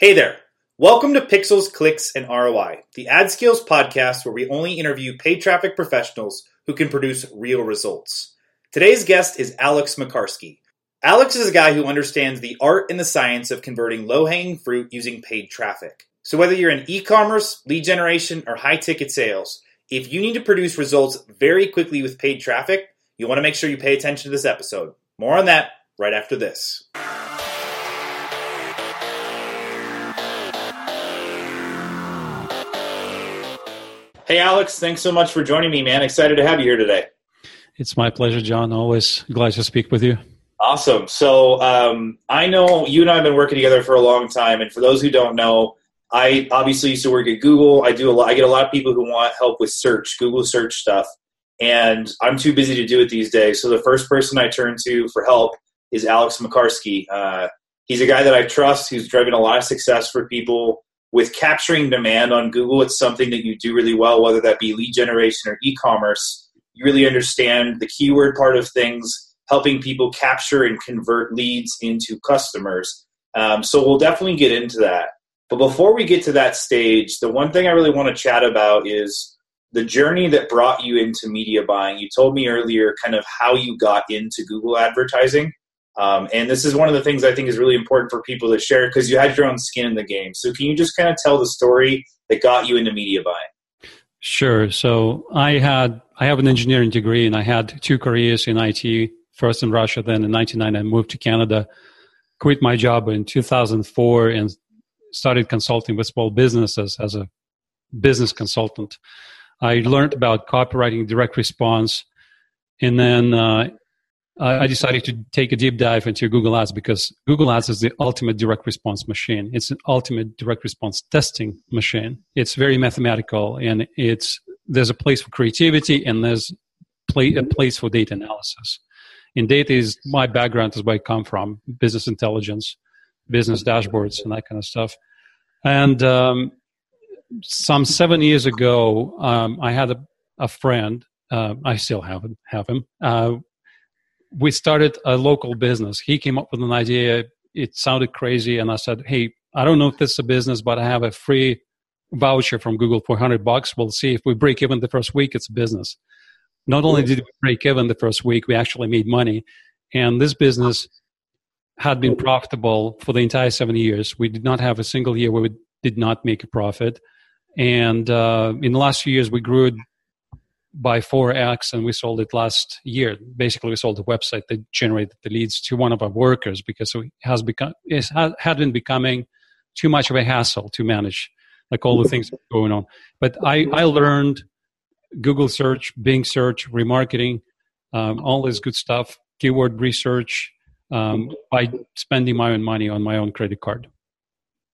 Hey there. Welcome to Pixels, Clicks, and ROI, the ad skills podcast where we only interview paid traffic professionals who can produce real results. Today's guest is Alex Makarski. Alex is a guy who understands the art and the science of converting low hanging fruit using paid traffic. So, whether you're in e commerce, lead generation, or high ticket sales, if you need to produce results very quickly with paid traffic, you want to make sure you pay attention to this episode. More on that right after this. Hey, Alex, thanks so much for joining me, man. Excited to have you here today. It's my pleasure, John. Always glad to speak with you. Awesome. So um, I know you and I have been working together for a long time, and for those who don't know, I obviously used to work at Google. I do a lot. I get a lot of people who want help with search, Google search stuff, and I'm too busy to do it these days. So the first person I turn to for help is Alex Makarski. Uh, he's a guy that I trust who's driven a lot of success for people with capturing demand on Google, it's something that you do really well, whether that be lead generation or e commerce. You really understand the keyword part of things, helping people capture and convert leads into customers. Um, so we'll definitely get into that. But before we get to that stage, the one thing I really want to chat about is the journey that brought you into media buying. You told me earlier kind of how you got into Google advertising. Um, and this is one of the things I think is really important for people to share because you had your own skin in the game. So can you just kind of tell the story that got you into media buying? Sure. So I had I have an engineering degree and I had two careers in IT. First in Russia, then in '99 I moved to Canada. Quit my job in 2004 and started consulting with small businesses as a business consultant. I learned about copywriting, direct response, and then uh, I decided to take a deep dive into Google Ads because Google Ads is the ultimate direct response machine. It's an ultimate direct response testing machine. It's very mathematical and it's there's a place for creativity and there's a place for data analysis. And data is my background is where I come from, business intelligence, business dashboards, and that kind of stuff. And um, some seven years ago, um, I had a, a friend. Uh, I still have have him. Uh, we started a local business. He came up with an idea. It sounded crazy, and I said, "Hey, I don't know if this is a business, but I have a free voucher from Google for 100 bucks. We'll see if we break even the first week. It's a business." Not only did we break even the first week, we actually made money, and this business had been profitable for the entire seven years. We did not have a single year where we did not make a profit. And uh, in the last few years, we grew by 4x and we sold it last year. Basically we sold the website that generated the leads to one of our workers because it has become it had been becoming too much of a hassle to manage like all the things going on. But i i learned google search bing search remarketing um, all this good stuff keyword research um, by spending my own money on my own credit card.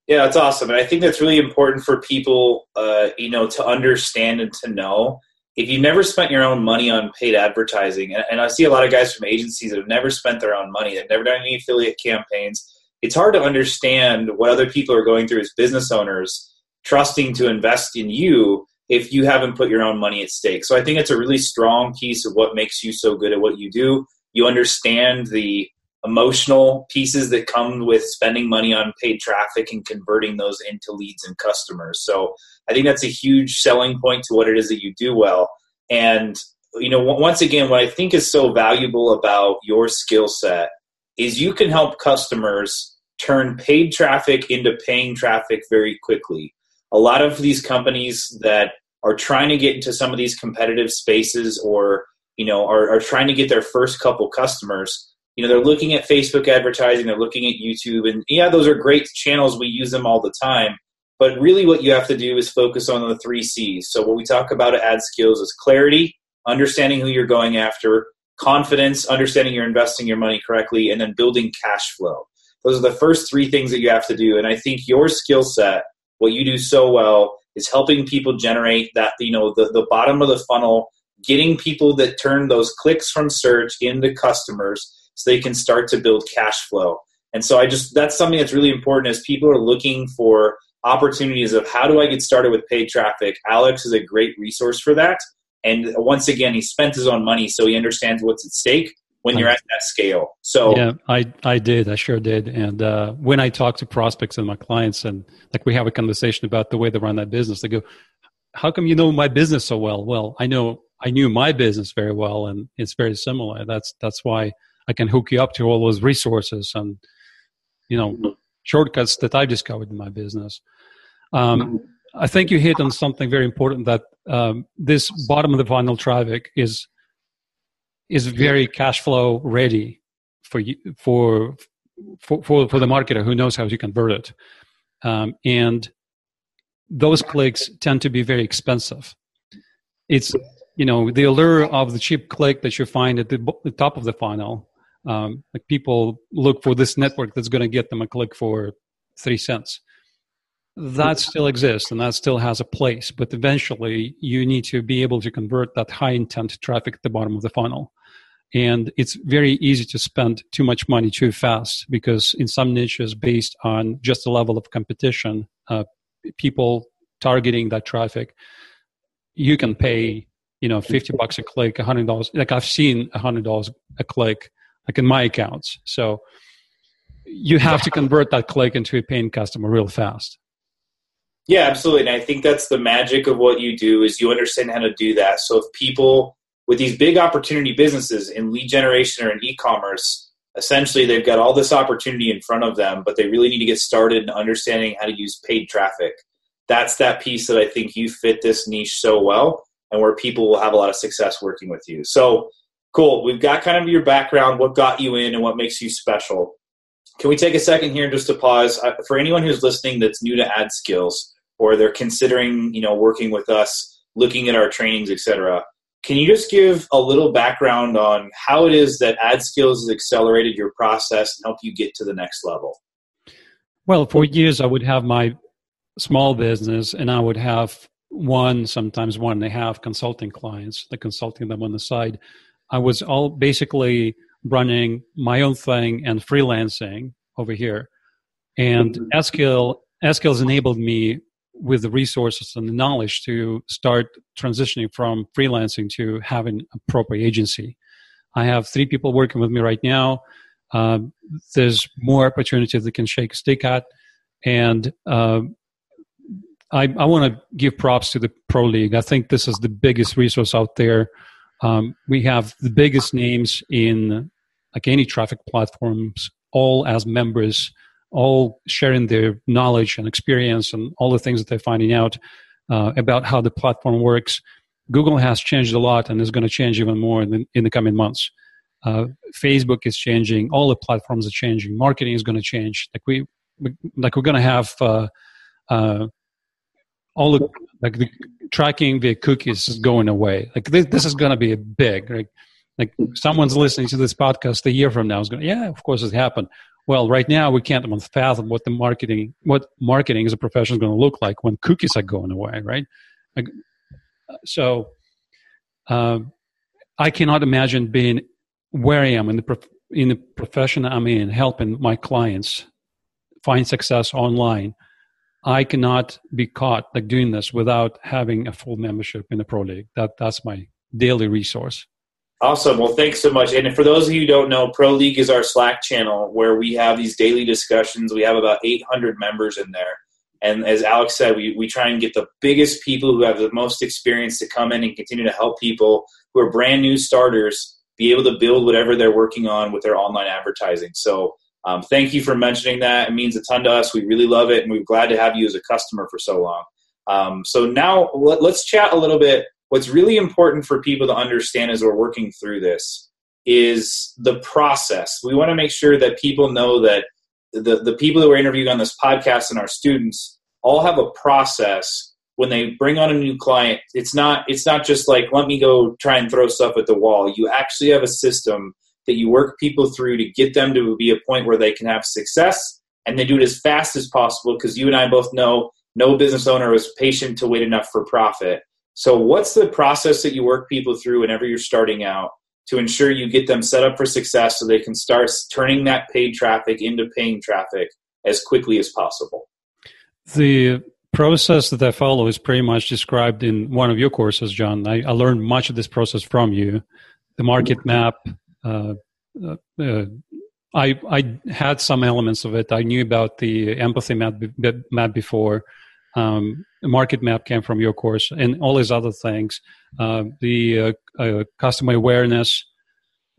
Yeah that's awesome. And i think that's really important for people uh, you know to understand and to know if you've never spent your own money on paid advertising, and, and, I see a lot of guys from agencies that have never spent their own money, they've never done any affiliate campaigns, it's hard to understand what other people are going through as business owners, trusting to invest in you if you haven't put your own money at stake. So I think it's a really strong piece of what makes you so good at what you do. You understand the emotional pieces that come with spending money on paid traffic and converting those into leads and customers. So I think that's a huge selling point to what it is that you do well. And you know, once again, what I think is so valuable about your skill set is you can help customers turn paid traffic into paying traffic very quickly. A lot of these companies that are trying to get into some of these competitive spaces or you know are, are trying to get their first couple customers you know they're looking at facebook advertising they're looking at youtube and yeah those are great channels we use them all the time but really what you have to do is focus on the three c's. So what we talk about at ad skills is clarity understanding who you're going after confidence understanding you're investing your money correctly and then building cash flow. Those are the first three things that you have to do and i think your skill set what you do so well is helping people generate that you know the, the bottom of the funnel getting people that turn those clicks from search into customers so they can start to build cash flow. And so I just that's something that's really important as people are looking for opportunities of how do I get started with paid traffic. Alex is a great resource for that. And once again, he spent his own money, so he understands what's at stake. when you're at that scale. So yeah, I I did, I sure did. And uh, when I talk to prospects and my clients, and like we have a conversation about the way they run that business, they go, "How come you know my business so well?" Well, I know I knew my business very well, and it's very similar. That's that's why I can hook you up to all those resources and you know mm-hmm. shortcuts that I've discovered in my business. Um, mm-hmm. I think you hit on something very important that um, this bottom of the funnel traffic is is very cash flow ready for you for for for, for the marketer who knows how to convert it, um, and those clicks tend to be very expensive. It's you know the allure of the cheap click that you find at the, the top of the funnel. Um, like people look for this network that's going to get them a click for three cents. That still exists and that still has a place but eventually you need to be able to convert that high intent traffic at the bottom of the funnel. And it's very easy to spend too much money too fast because in some niches based on just the level of competition uh, people targeting that traffic you can pay you know 50 bucks a click $100 like i've seen $100 a click like in my accounts so you have to convert that click into a paying customer real fast yeah, absolutely. And I think that's the magic of what you do is you understand how to do that. So if people with these big opportunity businesses in lead generation or in e-commerce, essentially they've got all this opportunity in front of them, but they really need to get started in understanding how to use paid traffic. That's that piece that I think you fit this niche so well and where people will have a lot of success working with you. So cool. We've got kind of your background, what got you in and what makes you special. Can we take a second here just to pause? For anyone who's listening that's new to ad skills, or they're considering you know working with us looking at our trainings etc can you just give a little background on how it is that ad skills has accelerated your process and help you get to the next level well for years i would have my small business and i would have one sometimes one and a half consulting clients the consulting them on the side i was all basically running my own thing and freelancing over here and mm-hmm. AdSkill enabled me with the resources and the knowledge to start transitioning from freelancing to having a proper agency. I have three people working with me right now. Uh, there's more opportunity that can shake a stick at, and uh, I, I want to give props to the Pro League. I think this is the biggest resource out there. Um, we have the biggest names in like any traffic platforms, all as members all sharing their knowledge and experience and all the things that they're finding out uh, about how the platform works. Google has changed a lot and is going to change even more in the, in the coming months. Uh, Facebook is changing. All the platforms are changing. Marketing is going to change. Like we, like we're going to have uh, uh, all the like the tracking the cookies is going away. Like this, this is going to be big. Right? Like someone's listening to this podcast a year from now is going, yeah, of course it happened well, right now we can't even fathom what the marketing, what marketing as a profession is going to look like when cookies are going away, right? Like, So, um, I cannot imagine being where I am in the prof- in the profession I'm in, helping my clients find success online. I cannot be caught like doing this without having a full membership in the pro league. That that's my daily resource. Awesome. Well, thanks so much. And for those of you who don't know, Pro League is our Slack channel where we have these daily discussions. We have about 800 members in there. And as Alex said, we, we try and get the biggest people who have the most experience to come in and continue to help people who are brand new starters be able to build whatever they're working on with their online advertising. So um, thank you for mentioning that. It means a ton to us. We really love it, and we're glad to have you as a customer for so long. Um, so now let, let's chat a little bit what's really important for people to understand as we're working through this is the process. We want to make sure that people know that the, the people that we're interviewing on this podcast and our students all have a process when they bring on a new client it's not it's not just like let me go try and throw stuff at the wall you actually have a system that you work people through to get them to be a point where they can have success and they do it as fast as possible because you and i both know no business owner is patient to wait enough for profit so, what's the process that you work people through whenever you're starting out to ensure you get them set up for success so they can start turning that paid traffic into paying traffic as quickly as possible? The process that I follow is pretty much described in one of your courses, John. I, I learned much of this process from you the market map, uh, uh, I I had some elements of it. I knew about the empathy map, map before. Um, market map came from your course, and all these other things. Uh, the uh, uh, customer awareness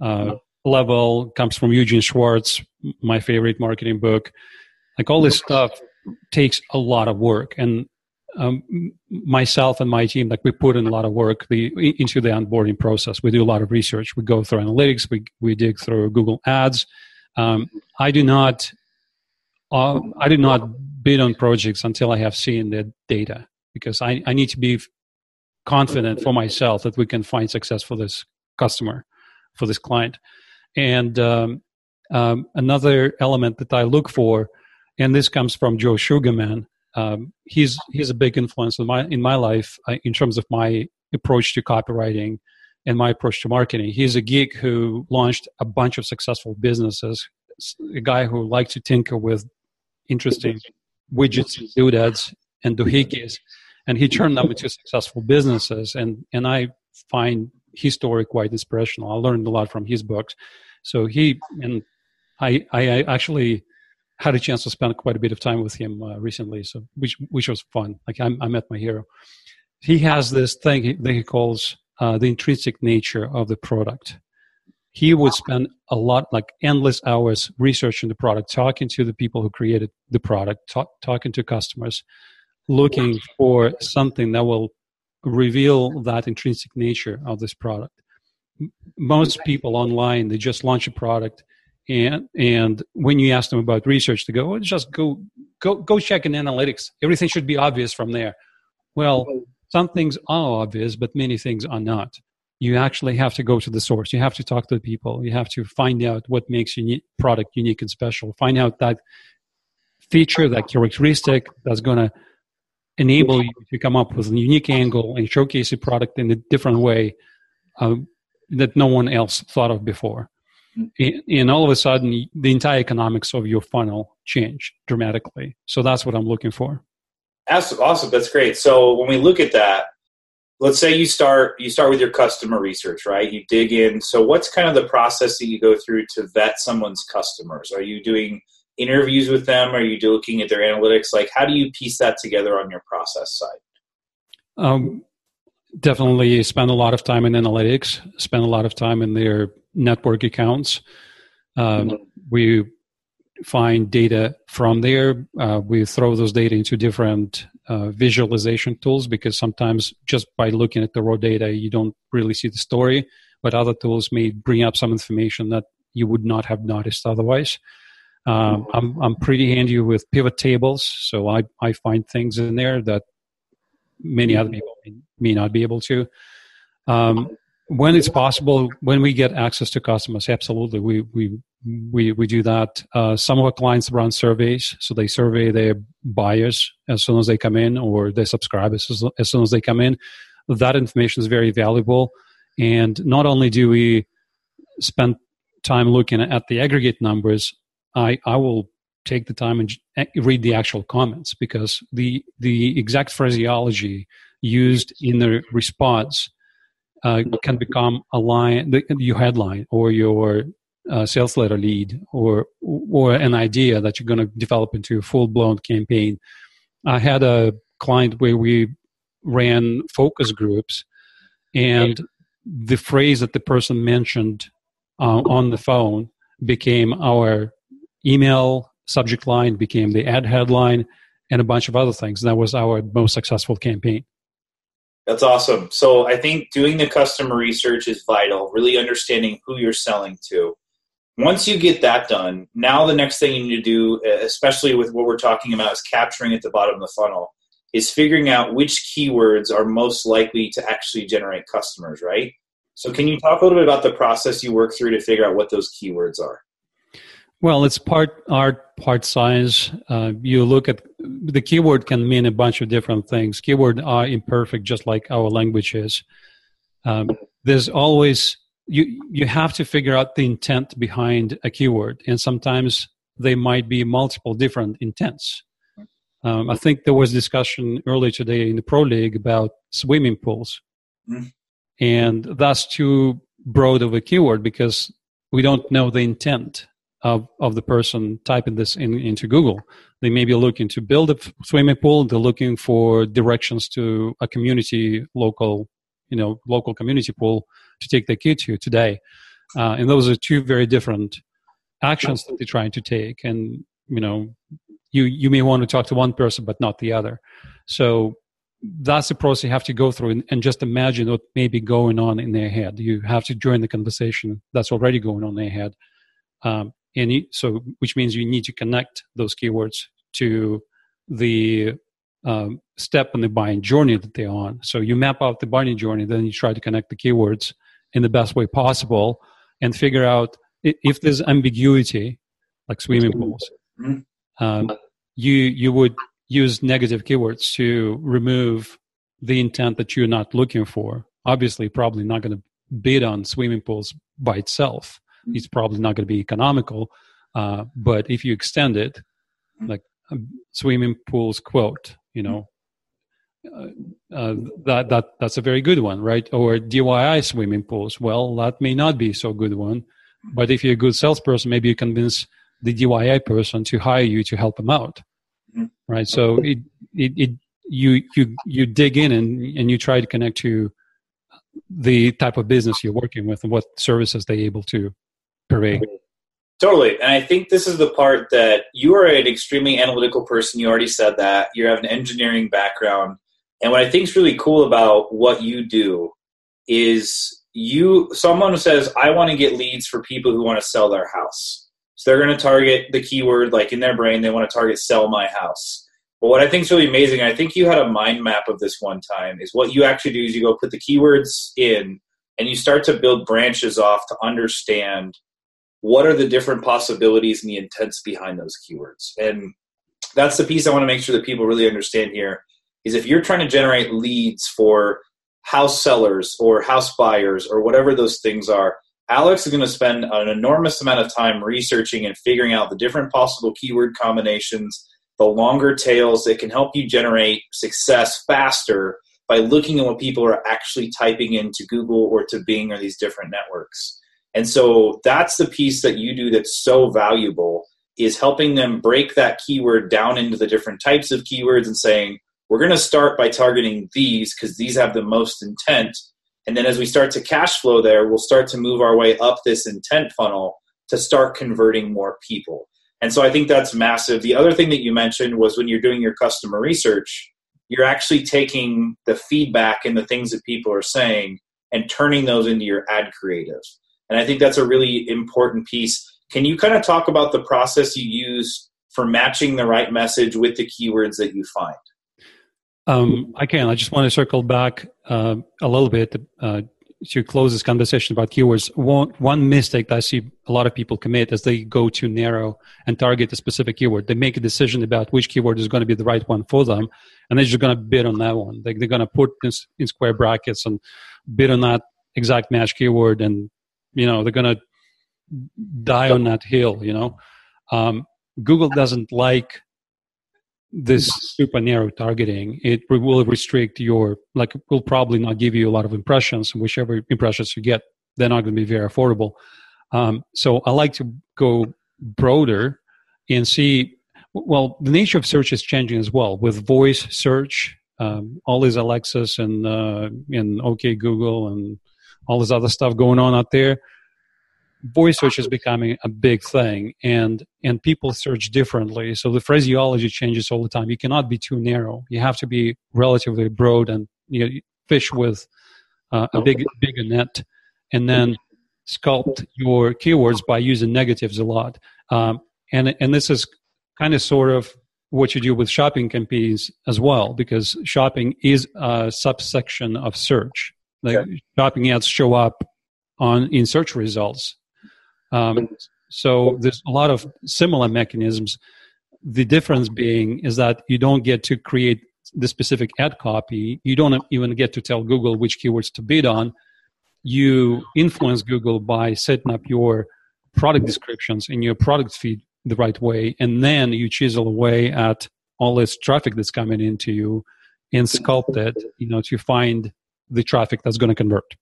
uh, level comes from Eugene Schwartz, my favorite marketing book. Like all this stuff takes a lot of work, and um, myself and my team, like we put in a lot of work the, into the onboarding process. We do a lot of research. We go through analytics. We we dig through Google Ads. Um, I do not. Uh, I do not bid on projects until I have seen the data because I, I need to be confident for myself that we can find success for this customer, for this client. And um, um, another element that I look for, and this comes from Joe Sugarman, um, he's he's a big influence in my in my life uh, in terms of my approach to copywriting and my approach to marketing. He's a geek who launched a bunch of successful businesses. A guy who likes to tinker with interesting widgets, doodads, and doohickeys, and he turned them into successful businesses. And and I find his story quite inspirational. I learned a lot from his books. So he and I I actually had a chance to spend quite a bit of time with him uh, recently, so which which was fun. Like I, I met my hero. He has this thing that he calls uh, the intrinsic nature of the product. He would spend a lot, like endless hours, researching the product, talking to the people who created the product, talk, talking to customers, looking for something that will reveal that intrinsic nature of this product. Most people online, they just launch a product and and when you ask them about research they go oh, just go go go check in analytics. Everything should be obvious from there. Well some things are obvious but many things are not. You actually have to go to the source. You have to talk to the people. You have to find out what makes your product unique and special. Find out that feature that characteristic that's going to enable you to come up with a unique angle and showcase your product in a different way um, that no one else thought of before and all of a sudden the entire economics of your funnel change dramatically. So that's what i'm looking for. Awesome Awesome. that's great. So when we look at that let's say you start you start with your customer research right? You dig in. So what's kind of the process that you go through to vet someone's customers? Are you doing interviews with them? Are you looking at their analytics? Like how do you piece that together on your process side? Um, definitely spend a lot of time in analytics spend a lot of time in their network accounts. Um, mm-hmm. We find data from there. Uh, we throw those data into different uh, visualization tools because sometimes just by looking at the raw data, you don't really see the story. But other tools may bring up some information that you would not have noticed otherwise. Um, mm-hmm. I'm I'm pretty handy with pivot tables, so I I find things in there that many other mm-hmm. people may, may not be able to. Um, when it's possible, when we get access to customers, absolutely, we we we we do that. Uh, some of our clients run surveys, so they survey their buyers as soon as they come in, or their subscribers as, as soon as they come in. That information is very valuable, and not only do we spend time looking at the aggregate numbers, I I will take the time and read the actual comments because the the exact phraseology used in the response uh, can become a line, the, your headline or your uh, sales letter lead or or an idea that you're going to develop into a full blown campaign. I had a client where we ran focus groups, and the phrase that the person mentioned uh, on the phone became our email subject line, became the ad headline, and a bunch of other things. That was our most successful campaign. That's awesome. So I think doing the customer research is vital, really understanding who you're selling to. Once you get that done, now the next thing you need to do, especially with what we're talking about, is capturing at the bottom of the funnel, is figuring out which keywords are most likely to actually generate customers, right? So can you talk a little bit about the process you work through to figure out what those keywords are? Well, it's part art, part science. Uh, you look at the keyword can mean a bunch of different things. Keyword are imperfect, just like our language is. Um, there's always you you have to figure out the intent behind a keyword, and sometimes they might be multiple different intents. Um, I think there was discussion earlier today in the pro league about swimming pools, mm. and that's too broad of a keyword because we don't know the intent of, of the person typing this in, into Google. They may be looking to build a swimming pool. They're looking for directions to a community, local, you know, local community pool to take their kid to today. Uh, and those are two very different actions that they're trying to take. And, you know, you, you may want to talk to one person, but not the other. So that's the process you have to go through and, and, just imagine what may be going on in their head. You have to join the conversation that's already going on in their head. Um, and you, so, which means you need to connect those keywords to the um, step in the buying journey that they're on. So you map out the buying journey, then you try to connect the keywords in the best way possible and figure out if there's ambiguity, like swimming pools. Mm-hmm. Um, you you would use negative keywords to remove the intent that you're not looking for. Obviously, probably not going to bid on swimming pools by itself. Mm-hmm. It's probably not going to be economical. Uh, but if you extend it, mm-hmm. like um, swimming pools quote, you know, uh, uh, that that that's a very good one, right? Or DIY swimming pools. Well, that may not be so good one, but if you're a good salesperson, maybe you convince the DIY person to hire you to help them out right? So it, it, it you you you dig in and and you try to connect to the type of business you're working with and what services they're able to Totally. And I think this is the part that you are an extremely analytical person. You already said that. You have an engineering background. And what I think is really cool about what you do is you someone who says, I want to get leads for people who want to sell their house. So they're going to target the keyword, like in their brain, they want to target sell my house. But what I think is really amazing, I think you had a mind map of this one time, is what you actually do is you go put the keywords in and you start to build branches off to understand what are the different possibilities and the intents behind those keywords. And that's the piece I want to make sure that people really understand here is if you're trying to generate leads for house sellers or house buyers or whatever those things are, Alex is going to spend an enormous amount of time researching and figuring out the different possible keyword combinations, the longer tails that can help you generate success faster by looking at what people are actually typing into Google or to Bing or these different networks. And so that's the piece that you do that's so valuable is helping them break that keyword down into the different types of keywords and saying, we're going to start by targeting these because these have the most intent and then as we start to cash flow there, we'll start to move our way up this intent funnel to start converting more people. And so I think that's massive. The other thing that you mentioned was when you're doing your customer research, you're actually taking the feedback and the things that people are saying and turning those into your ad creative. And I think that's a really important piece. Can you kind of talk about the process you use for matching the right message with the keywords that you find? Um, I can. I just want to circle back uh, a little bit uh, to close this conversation about keywords. One, one mistake that I see a lot of people commit is they go too narrow and target a specific keyword. They make a decision about which keyword is going to be the right one for them, and they're just going to bid on that one. They, they're going to put this in square brackets and bid on that exact match keyword, and you know they're going to die on that hill. You know, um, Google doesn't like this super narrow targeting. It will restrict your like will probably not give you a lot of impressions and whichever impressions you get they're not going to be very affordable. Um, so i like to go broader and see well the nature of search is changing as well. With voice search um, all these alexas and uh, and okay google and all this other stuff going on out there voice search is becoming a big thing and and people search differently. So the phraseology changes all the time. You cannot be too narrow. You have to be relatively broad and you know, fish with uh, a big bigger net and then sculpt your keywords by using negatives a lot. Um, and and this is kind of sort of what you do with shopping campaigns as well because shopping is a subsection of search like okay. shopping ads show up on in search results um, so there's a lot of similar mechanisms. The difference being is that you don't get to create the specific ad copy. You don't even get to tell Google which keywords to bid on. You influence Google by setting up your product descriptions in your product feed the right way, and then you chisel away at all this traffic that's coming into you and sculpt it, you know, to find the traffic that's going to convert.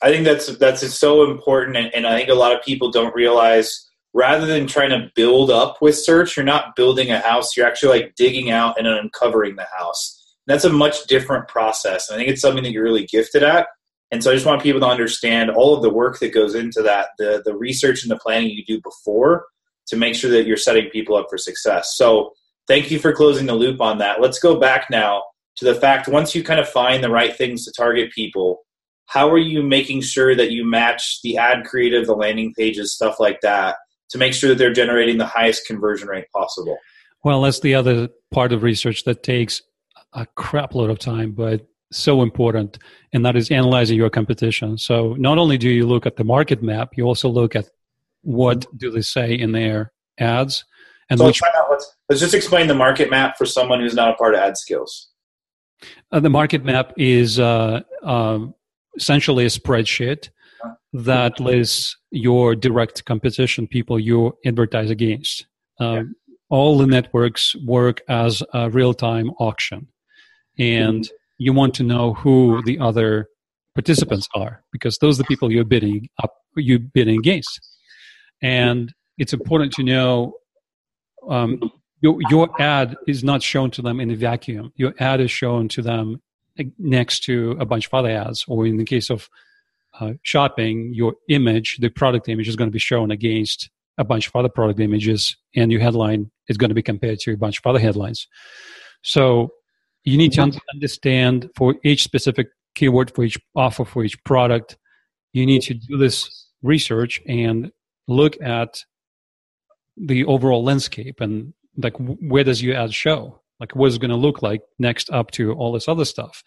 I think that's that's so important, and, and I think a lot of people don't realize. Rather than trying to build up with search, you're not building a house. You're actually like digging out and uncovering the house. And that's a much different process. And I think it's something that you're really gifted at. And so I just want people to understand all of the work that goes into that, the the research and the planning you do before to make sure that you're setting people up for success. So thank you for closing the loop on that. Let's go back now to the fact once you kind of find the right things to target people, how are you making sure that you match the ad creative, the landing pages, stuff like that, to make sure that they're generating the highest conversion rate possible? Well, that's the other part of research that takes a crap load of time, but so important, and that is analyzing your competition. So not only do you look at the market map, you also look at what do they say in their ads and so which let's, let's, just explain the market map for someone who's not a part of ad skills uh, the market map is uh, uh, essentially a spreadsheet that lists your direct competition people you advertise against um, yeah. all the networks work as a real-time auction and mm-hmm. you want to know who the other participants are because those are the people you're bidding up you bidding against and it's important to know um, your, your ad is not shown to them in a vacuum. Your ad is shown to them next to a bunch of other ads, or in the case of uh, shopping, your image, the product image, is going to be shown against a bunch of other product images, and your headline is going to be compared to a bunch of other headlines. So you need to understand for each specific keyword, for each offer, for each product, you need to do this research and look at the overall landscape and like where does your ad show? Like what is going to look like next up to all this other stuff?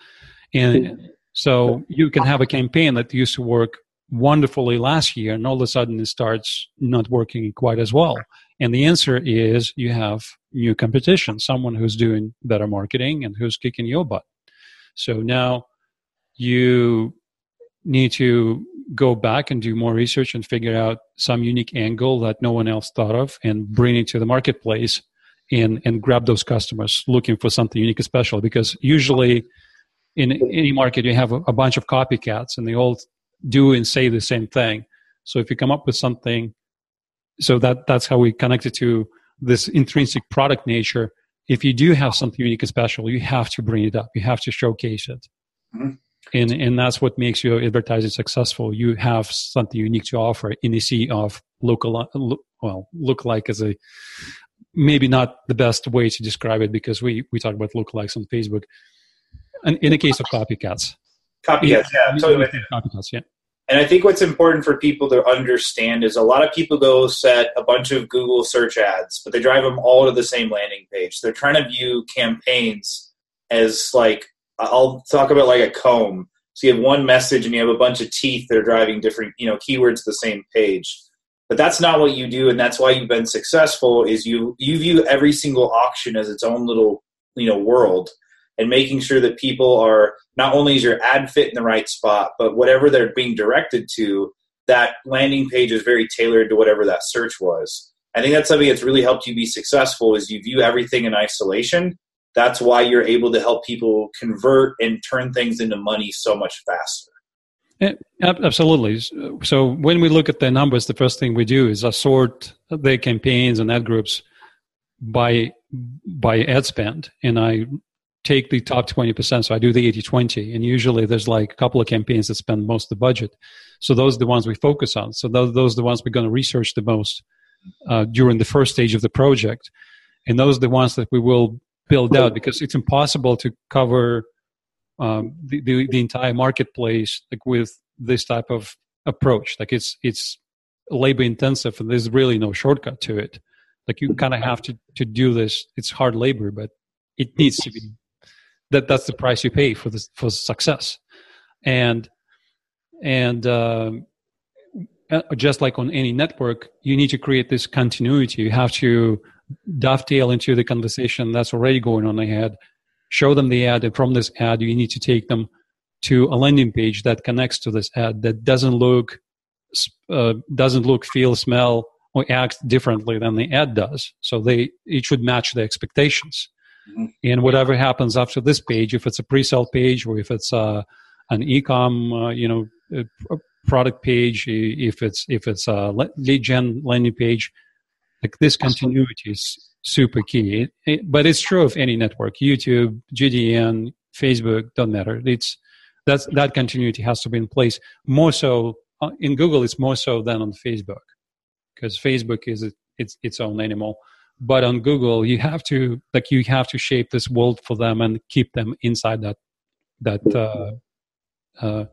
And so you can have a campaign that used to work wonderfully last year and all of a sudden it starts not working quite as well. And the answer is you have new competition someone who's doing better marketing and who's kicking your butt. So now you need to go back and do more research and figure out some unique angle that no one else thought of and bring it to the marketplace and and grab those customers looking for something unique and special. Because usually in any market you have a, a bunch of copycats and they all do and say the same thing. So if you come up with something so that that's how we connect it to this intrinsic product nature. If you do have something unique and special you have to bring it up. You have to showcase it. Mm-hmm. And and that's what makes your advertising successful. You have something unique to offer in the sea of local well look like as a maybe not the best way to describe it because we we talk about lookalikes on facebook and in the case of copycats copycats yeah, yeah totally copycats yeah and I think what's important for people to understand is a lot of people go set a bunch of Google search ads, but they drive them all to the same landing page. They're trying to view campaigns as like I'll talk about like a comb. So you have one message and you have a bunch of teeth that are driving different, you know, keywords to the same page. But that's not what you do, and that's why you've been successful. Is you you view every single auction as its own little, you know, world, and making sure that people are not only is your ad fit in the right spot, but whatever they're being directed to, that landing page is very tailored to whatever that search was. I think that's something that's really helped you be successful. Is you view everything in isolation that's why you're able to help people convert and turn things into money so much faster. Absolutely. So when we look at the numbers, the first thing we do is assort the campaigns and ad groups by by ad spend, and I take the top 20%. So I do the 80 20. And usually there's like a couple of campaigns that spend most of the budget. So those are the ones we focus on. So those, those are the ones we're going to research the most uh, during the first stage of the project. And those are the ones that we will build out because it's impossible to cover um, the, the, the entire marketplace like with this type of approach. Like it's it's labor intensive, and there's really no shortcut to it. Like you kind of have to to do this. It's hard labor, but it needs to be. That that's the price you pay for this for success, and and. Um, uh, just like on any network, you need to create this continuity. You have to dovetail into the conversation that's already going on ahead, show them the ad, and from this ad, you need to take them to a landing page that connects to this ad that doesn't look, uh, doesn't look, feel, smell, or act differently than the ad does. So they it should match the expectations. Mm-hmm. And whatever happens after this page, if it's a pre-sale page or if it's a, uh, an e-com, uh, you know, a product page, if it's if it's a lead gen landing page, like this continuity is super key. It, it, but it's true of any network: YouTube, GDN, Facebook, don't matter. It's that's that continuity has to be in place. More so uh, in Google, it's more so than on Facebook because Facebook is it's its own animal. But on Google, you have to like you have to shape this world for them and keep them inside that that uh, uh,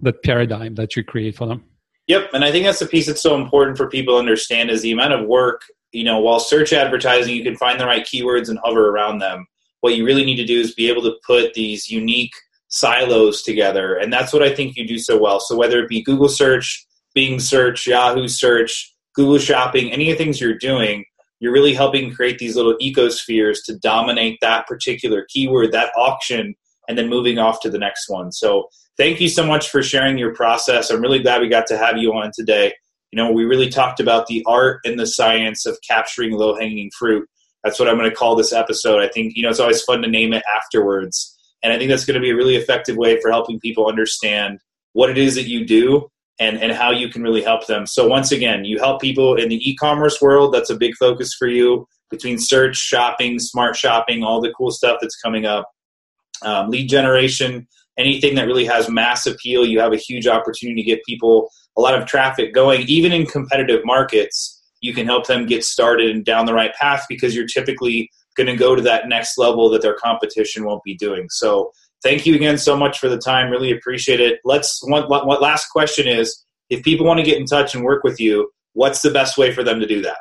that paradigm that you create for them. Yep, and I think that's the piece that's so important for people to understand is the amount of work. You know, while search advertising, you can find the right keywords and hover around them. What you really need to do is be able to put these unique silos together, and that's what I think you do so well. So whether it be Google search, Bing search, Yahoo search, Google Shopping, any of the things you're doing, you're really helping create these little ecospheres to dominate that particular keyword, that auction, and then moving off to the next one. So thank you so much for sharing your process. I'm really glad we got to have you on today. You know, we really talked about the art and the science of capturing low hanging fruit. That's what I'm going to call this episode. I think, you know, it's always fun to name it afterwards. And I think that's going to be a really effective way for helping people understand what it is that you do and, and how you can really help them. So, once again, you help people in the e commerce world. That's a big focus for you between search, shopping, smart shopping, all the cool stuff that's coming up. Um, lead generation, anything that really has mass appeal, you have a huge opportunity to get people a lot of traffic going. Even in competitive markets, you can help them get started and down the right path because you're typically going to go to that next level that their competition won't be doing. So, thank you again so much for the time. Really appreciate it. Let's what, what, what last question is if people want to get in touch and work with you, what's the best way for them to do that?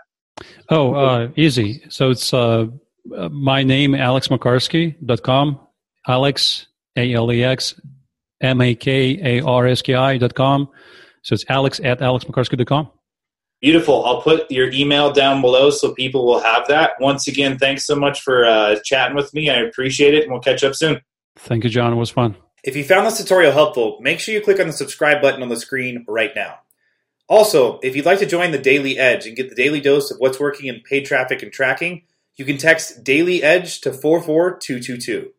Oh, uh, easy. So it's uh, my name, alexmakarski.com. Alex, A L E X, M A K A R S K I dot com. So it's alex at alexmakarski.com. Beautiful. I'll put your email down below so people will have that. Once again, thanks so much for uh, chatting with me. I appreciate it, and we'll catch up soon. Thank you, John. It was fun. If you found this tutorial helpful, make sure you click on the subscribe button on the screen right now. Also, if you'd like to join the Daily Edge and get the daily dose of what's working in paid traffic and tracking, you can text Daily Edge to 44222.